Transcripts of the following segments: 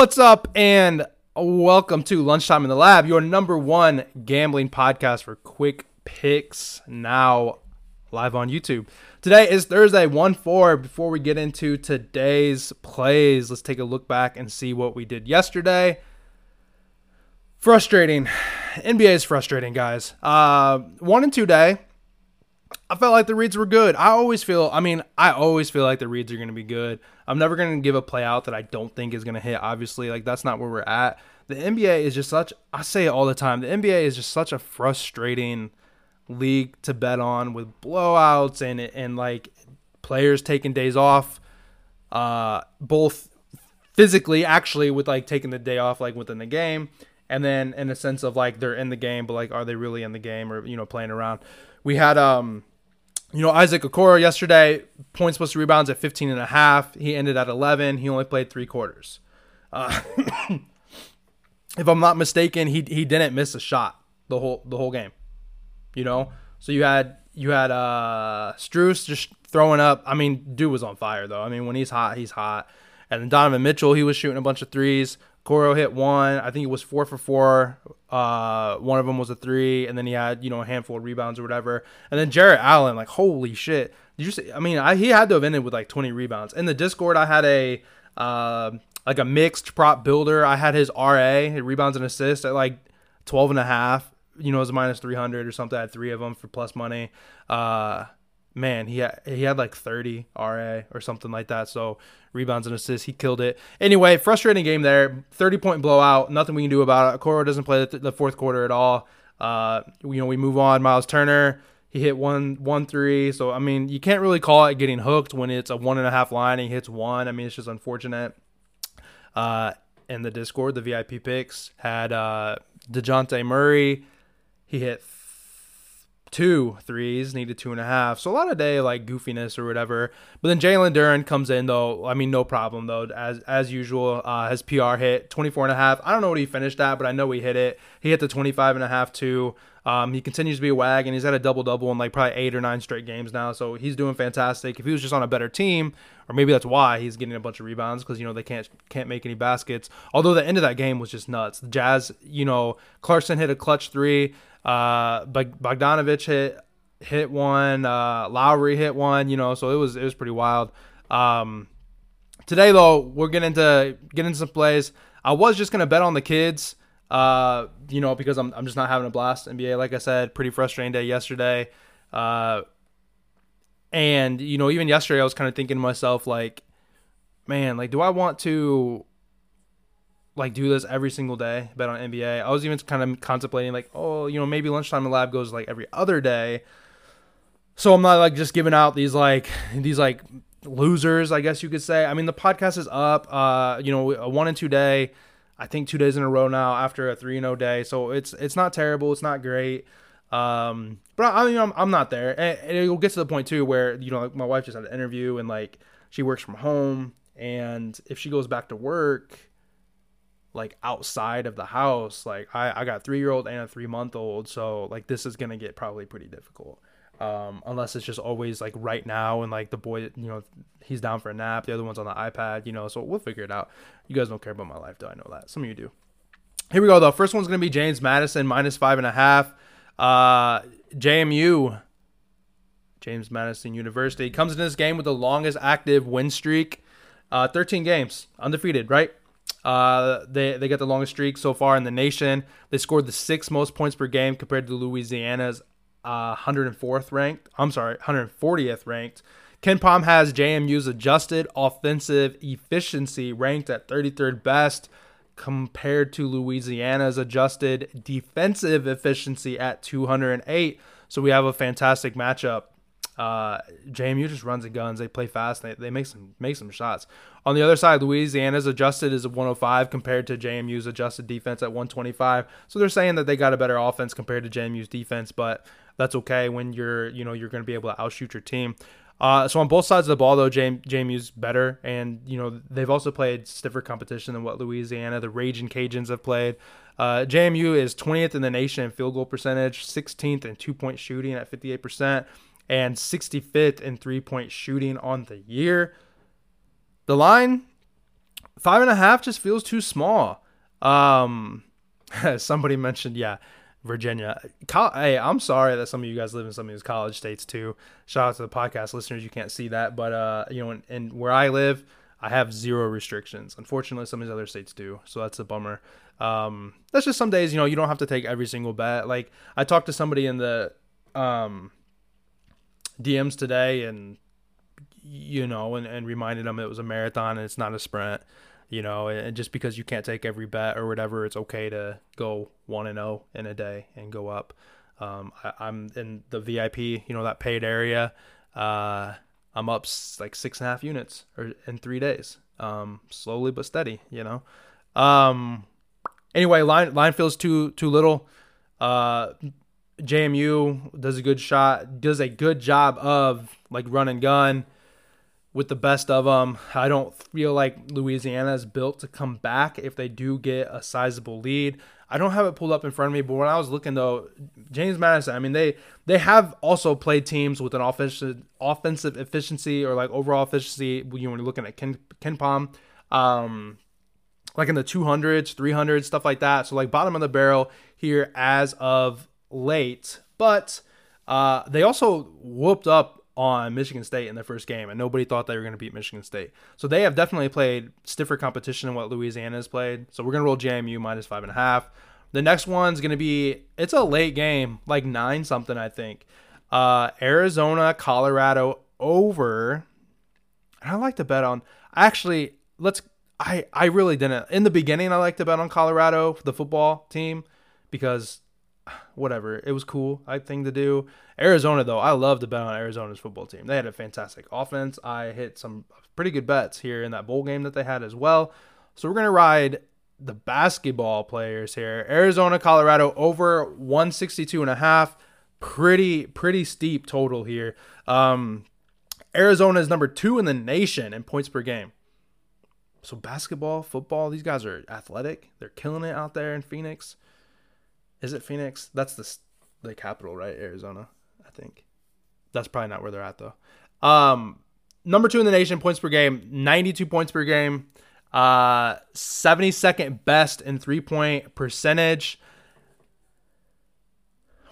What's up, and welcome to Lunchtime in the Lab, your number one gambling podcast for quick picks. Now live on YouTube. Today is Thursday, 1 4. Before we get into today's plays, let's take a look back and see what we did yesterday. Frustrating. NBA is frustrating, guys. Uh, one and two day. I felt like the reads were good. I always feel, I mean, I always feel like the reads are going to be good. I'm never going to give a play out that I don't think is going to hit. Obviously, like that's not where we're at. The NBA is just such, I say it all the time, the NBA is just such a frustrating league to bet on with blowouts and, and like players taking days off, uh, both physically, actually, with like taking the day off, like within the game, and then in a sense of like they're in the game, but like, are they really in the game or, you know, playing around? We had, um, you know, Isaac Okoro yesterday, points plus rebounds at 15 and a half. He ended at 11. He only played three quarters. Uh, if I'm not mistaken, he he didn't miss a shot the whole the whole game. You know, so you had you had uh just throwing up. I mean, dude was on fire though. I mean, when he's hot, he's hot. And Donovan Mitchell, he was shooting a bunch of threes. Coro hit one. I think it was four for four. Uh, one of them was a three, and then he had you know a handful of rebounds or whatever. And then Jarrett Allen, like holy shit! Did you see? I mean, I, he had to have ended with like 20 rebounds. In the Discord, I had a uh, like a mixed prop builder. I had his RA, his rebounds and assists at like 12 and a half. You know, it was minus 300 or something. I had three of them for plus money. Uh, man, he had he had like 30 RA or something like that. So rebounds and assists, he killed it. Anyway, frustrating game there. 30 point blowout. Nothing we can do about it. Coro doesn't play the, the fourth quarter at all. Uh, you know, we move on. Miles Turner, he hit one one three. So I mean, you can't really call it getting hooked when it's a one and a half line and he hits one. I mean, it's just unfortunate. Uh, in the Discord, the VIP picks had uh, Dejounte Murray. He hit two threes, needed two and a half. So a lot of day like goofiness or whatever. But then Jalen Duren comes in though. I mean, no problem though. As as usual, uh, his PR hit 24 and a half. I don't know what he finished at, but I know he hit it. He hit the 25 and a half too. Um, he continues to be a wag, and he's had a double double in like probably eight or nine straight games now. So he's doing fantastic. If he was just on a better team, or maybe that's why he's getting a bunch of rebounds because you know they can't can't make any baskets. Although the end of that game was just nuts. The Jazz, you know, Clarkson hit a clutch three. Uh, Bogdanovich hit hit one. Uh, Lowry hit one. You know, so it was it was pretty wild. Um, today though, we're getting to get into some plays. I was just gonna bet on the kids. Uh, you know, because I'm I'm just not having a blast NBA. Like I said, pretty frustrating day yesterday. Uh, and you know, even yesterday, I was kind of thinking to myself, like, man, like, do I want to like do this every single day, bet on NBA. I was even kind of contemplating like, oh, you know, maybe lunchtime in lab goes like every other day. So I'm not like just giving out these like these like losers, I guess you could say. I mean, the podcast is up. Uh, you know, a one and two day. I think two days in a row now after a three and zero oh day. So it's it's not terrible. It's not great. Um, but I, you know, I'm, I'm not there, and, and it'll get to the point too where you know, like my wife just had an interview and like she works from home, and if she goes back to work like outside of the house like i, I got three year old and a three month old so like this is gonna get probably pretty difficult. Um, unless it's just always like right now and like the boy you know he's down for a nap the other one's on the ipad you know so we'll figure it out. You guys don't care about my life though i know that. Some of you do. Here we go though. First one's gonna be james madison minus five and a half. Uh, jmu james madison university comes into this game with the longest active win streak. Uh, 13 games undefeated right uh, they they got the longest streak so far in the nation. They scored the sixth most points per game compared to Louisiana's uh, 104th ranked. I'm sorry, 140th ranked. KenPom has JMU's adjusted offensive efficiency ranked at 33rd best compared to Louisiana's adjusted defensive efficiency at 208. So we have a fantastic matchup. Uh, JMU just runs and guns. They play fast. They, they make some make some shots. On the other side, Louisiana's adjusted is a 105 compared to JMU's adjusted defense at 125. So they're saying that they got a better offense compared to JMU's defense, but that's okay when you're you know you're going to be able to outshoot your team. Uh, so on both sides of the ball, though, JMU's better, and you know they've also played stiffer competition than what Louisiana, the Raging Cajuns, have played. Uh, JMU is 20th in the nation in field goal percentage, 16th in two point shooting at 58% and 65th in three point shooting on the year. The line five and a half just feels too small. Um, somebody mentioned, yeah, Virginia. hey, I'm sorry that some of you guys live in some of these college states too. Shout out to the podcast listeners. You can't see that, but uh, you know, and where I live, I have zero restrictions. Unfortunately, some of these other states do, so that's a bummer. Um, that's just some days, you know, you don't have to take every single bet. Like I talked to somebody in the um, DMs today, and you know, and, and reminded them it was a marathon and it's not a sprint you know, and just because you can't take every bet or whatever, it's okay to go one and zero oh in a day and go up. Um, I, am in the VIP, you know, that paid area. Uh, I'm up like six and a half units or in three days. Um, slowly but steady, you know. Um, anyway, line line feels too too little. Uh, JMU does a good shot, does a good job of like run and gun with the best of them. I don't feel like Louisiana is built to come back if they do get a sizable lead. I don't have it pulled up in front of me, but when I was looking though, James Madison, I mean they they have also played teams with an offensive offensive efficiency or like overall efficiency. You know, when you're looking at Ken KenPom, um, like in the 200s, 300s, stuff like that. So like bottom of the barrel here as of late, but uh, they also whooped up on Michigan State in their first game, and nobody thought they were going to beat Michigan State. So they have definitely played stiffer competition than what Louisiana has played. So we're going to roll JMU minus five and a half. The next one's going to be it's a late game, like nine something, I think. Uh, Arizona, Colorado over. I like to bet on. Actually, let's. I I really didn't in the beginning. I like to bet on Colorado, the football team, because whatever. It was cool, I thing to do. Arizona though, I love to bet on Arizona's football team. They had a fantastic offense. I hit some pretty good bets here in that bowl game that they had as well. So we're gonna ride the basketball players here. Arizona, Colorado over 162 and a half. Pretty pretty steep total here. Um, Arizona is number two in the nation in points per game. So basketball, football, these guys are athletic. They're killing it out there in Phoenix. Is it Phoenix? That's the the capital, right? Arizona, I think. That's probably not where they're at though. Um, number two in the nation, points per game, 92 points per game. Uh, 72nd best in three point percentage.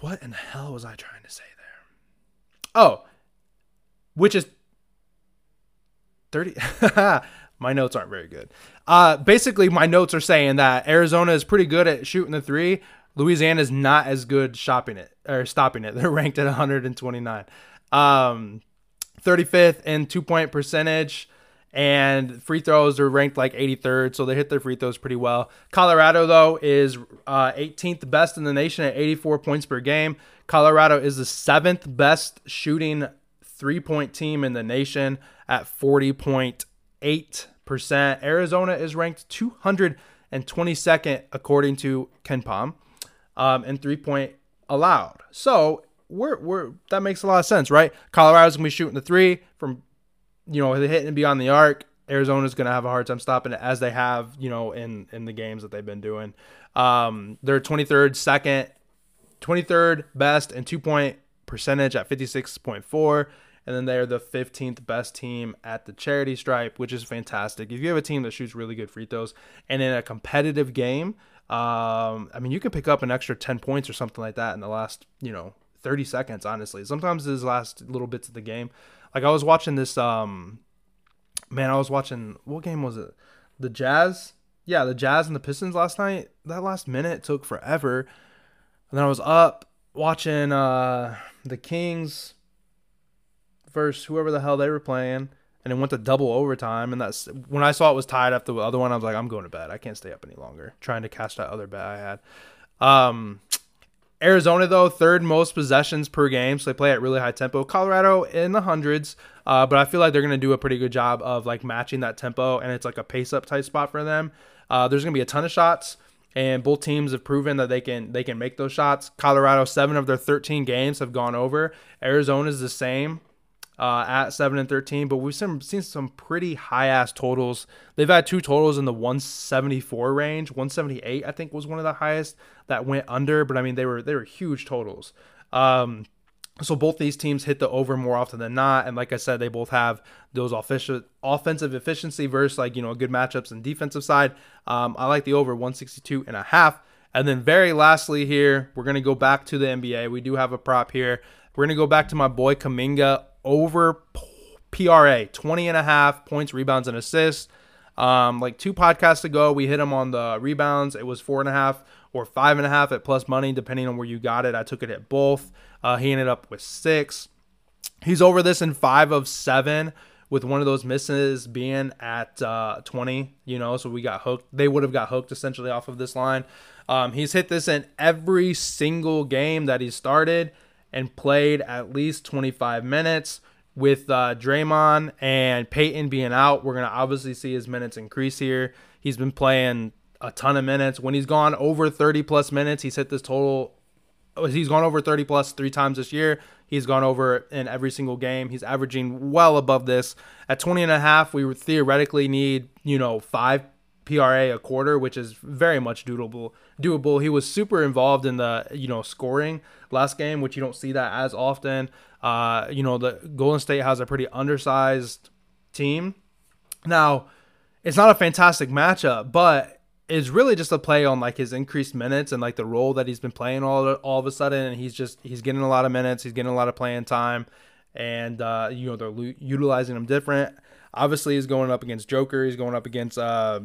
What in the hell was I trying to say there? Oh, which is 30. my notes aren't very good. Uh, basically, my notes are saying that Arizona is pretty good at shooting the three, Louisiana is not as good shopping it or stopping it. They're ranked at 129. Um, 35th in two point percentage, and free throws are ranked like 83rd, so they hit their free throws pretty well. Colorado, though, is uh, 18th best in the nation at 84 points per game. Colorado is the seventh best shooting three point team in the nation at 40.8%. Arizona is ranked 222nd according to KenPom um, and three point allowed. So we're we're that makes a lot of sense, right? Colorado's gonna be shooting the three from you know hitting beyond the arc. Arizona's gonna have a hard time stopping it as they have you know in in the games that they've been doing. Um, they're 23rd, second, 23rd best in two point percentage at 56.4 and then they're the 15th best team at the charity stripe, which is fantastic. If you have a team that shoots really good free throws and in a competitive game, um, I mean, you can pick up an extra 10 points or something like that in the last, you know, 30 seconds, honestly. Sometimes these last little bits of the game. Like I was watching this, um, man, I was watching, what game was it? The Jazz? Yeah, the Jazz and the Pistons last night. That last minute took forever. And then I was up watching uh, the Kings versus whoever the hell they were playing and it went to double overtime. And that's when I saw it was tied after the other one. I was like, I'm going to bed. I can't stay up any longer. Trying to catch that other bet I had. Um, Arizona though, third most possessions per game, so they play at really high tempo. Colorado in the hundreds, uh, but I feel like they're gonna do a pretty good job of like matching that tempo, and it's like a pace up type spot for them. Uh, there's gonna be a ton of shots, and both teams have proven that they can they can make those shots. Colorado, seven of their 13 games have gone over. Arizona is the same uh, at seven and thirteen, but we've seen, seen some pretty high ass totals. They've had two totals in the 174 range. 178, I think, was one of the highest that went under, but I mean they were they were huge totals. Um, So both these teams hit the over more often than not, and like I said, they both have those official offensive efficiency versus like you know good matchups and defensive side. Um, I like the over 162 and a half. And then very lastly here, we're gonna go back to the NBA. We do have a prop here. We're gonna go back to my boy Kuminga over PRA 20 and a half points, rebounds, and assists. Um, like two podcasts ago, we hit him on the rebounds. It was four and a half or five and a half at plus money, depending on where you got it. I took it at both. Uh, he ended up with six. He's over this in five of seven, with one of those misses being at uh, 20, you know, so we got hooked. They would have got hooked essentially off of this line. Um, he's hit this in every single game that he started and played at least 25 minutes. With uh, Draymond and Payton being out, we're going to obviously see his minutes increase here. He's been playing a ton of minutes. When he's gone over 30 plus minutes, he's hit this total. He's gone over 30 plus three times this year. He's gone over in every single game. He's averaging well above this. At 20 and a half, we theoretically need, you know, five PRA a quarter, which is very much doable. Doable. He was super involved in the, you know, scoring last game, which you don't see that as often. Uh, you know, the Golden State has a pretty undersized team. Now, it's not a fantastic matchup, but is really just a play on like his increased minutes and like the role that he's been playing all all of a sudden, and he's just he's getting a lot of minutes, he's getting a lot of playing time, and uh, you know they're utilizing him different. Obviously, he's going up against Joker, he's going up against uh,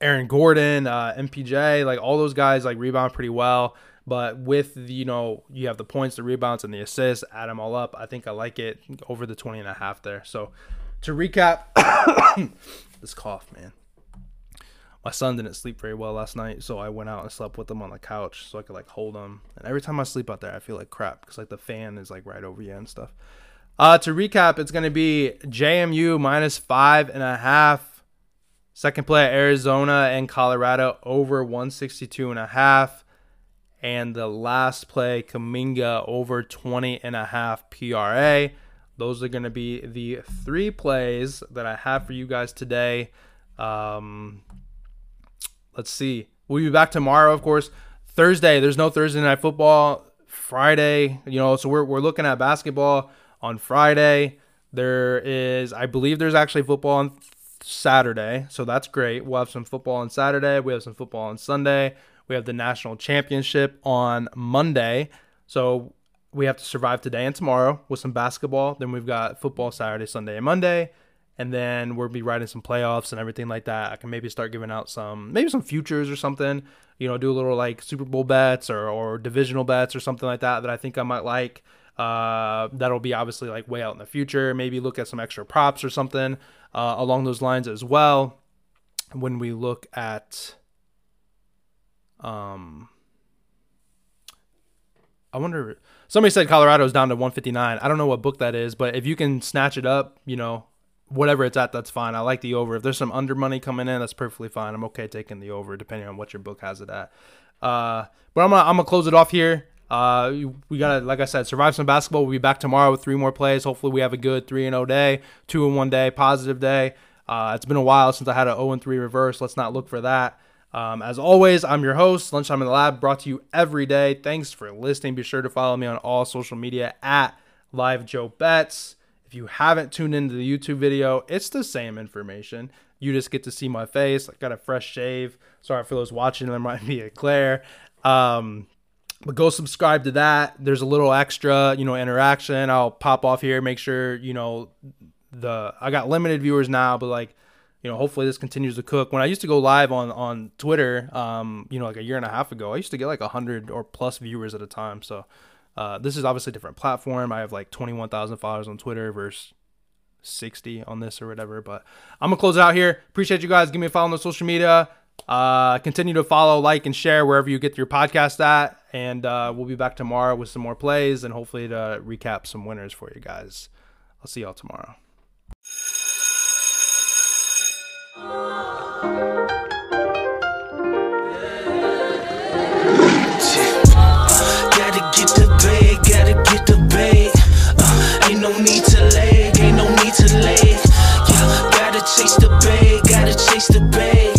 Aaron Gordon, uh, MPJ, like all those guys like rebound pretty well. But with the, you know you have the points, the rebounds, and the assists, add them all up. I think I like it over the 20 and a half there. So to recap, this cough, man my son didn't sleep very well last night, so I went out and slept with him on the couch so I could like hold him. And every time I sleep out there, I feel like crap because like the fan is like right over you and stuff. Uh, to recap, it's going to be JMU minus five and a half. Second play Arizona and Colorado over 162 and a half. And the last play Kuminga over 20 and a half PRA. Those are going to be the three plays that I have for you guys today. Um, let's see. We'll be back tomorrow, of course. Thursday, there's no Thursday night football. Friday, you know, so we're, we're looking at basketball on Friday. There is, I believe there's actually football on Saturday. So that's great. We'll have some football on Saturday. We have some football on Sunday. We have the national championship on Monday. So we have to survive today and tomorrow with some basketball. Then we've got football Saturday, Sunday, and Monday and then we'll be writing some playoffs and everything like that. I can maybe start giving out some maybe some futures or something. You know, do a little like Super Bowl bets or or divisional bets or something like that that I think I might like. Uh, that'll be obviously like way out in the future. Maybe look at some extra props or something uh, along those lines as well. When we look at, um, I wonder. Somebody said Colorado's down to 159. I don't know what book that is, but if you can snatch it up, you know, whatever it's at, that's fine. I like the over. If there's some under money coming in, that's perfectly fine. I'm okay taking the over, depending on what your book has it at. Uh, but I'm gonna I'm gonna close it off here. Uh, we gotta, like I said, survive some basketball. We'll be back tomorrow with three more plays. Hopefully, we have a good three and zero oh day, two and one day, positive day. Uh, it's been a while since I had an 0 and 3 reverse. Let's not look for that. Um, as always, I'm your host, Lunchtime in the Lab, brought to you every day. Thanks for listening. Be sure to follow me on all social media at Live Joe Bets. If you haven't tuned into the YouTube video, it's the same information. You just get to see my face. I got a fresh shave. Sorry for those watching, there might be a glare. Um, but go subscribe to that. There's a little extra, you know, interaction. I'll pop off here, make sure, you know, the I got limited viewers now, but like, you know, hopefully this continues to cook. When I used to go live on on Twitter, um, you know, like a year and a half ago, I used to get like a hundred or plus viewers at a time. So uh, this is obviously a different platform. I have like 21,000 followers on Twitter versus 60 on this or whatever. But I'm gonna close out here. Appreciate you guys. Give me a follow on the social media. Uh, continue to follow, like, and share wherever you get your podcast at. And uh, we'll be back tomorrow with some more plays and hopefully to recap some winners for you guys. I'll see y'all tomorrow. Chase the bag, gotta chase the bag.